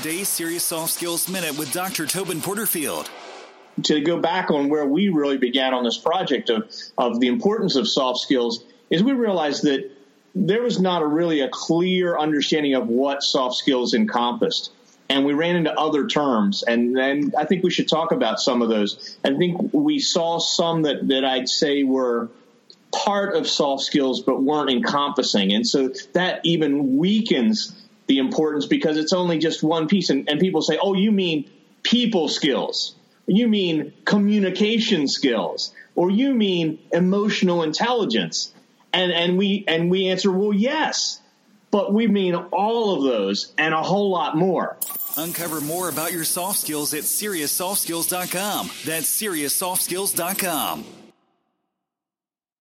today's Serious Soft Skills Minute with Dr. Tobin Porterfield. To go back on where we really began on this project of, of the importance of soft skills, is we realized that there was not a really a clear understanding of what soft skills encompassed. And we ran into other terms, and then I think we should talk about some of those. I think we saw some that, that I'd say were part of soft skills but weren't encompassing. And so that even weakens the importance because it's only just one piece. And, and people say, oh, you mean people skills. You mean communication skills, or you mean emotional intelligence. And, and we, and we answer, well, yes, but we mean all of those and a whole lot more. Uncover more about your soft skills at SeriousSoftSkills.com. That's SeriousSoftSkills.com.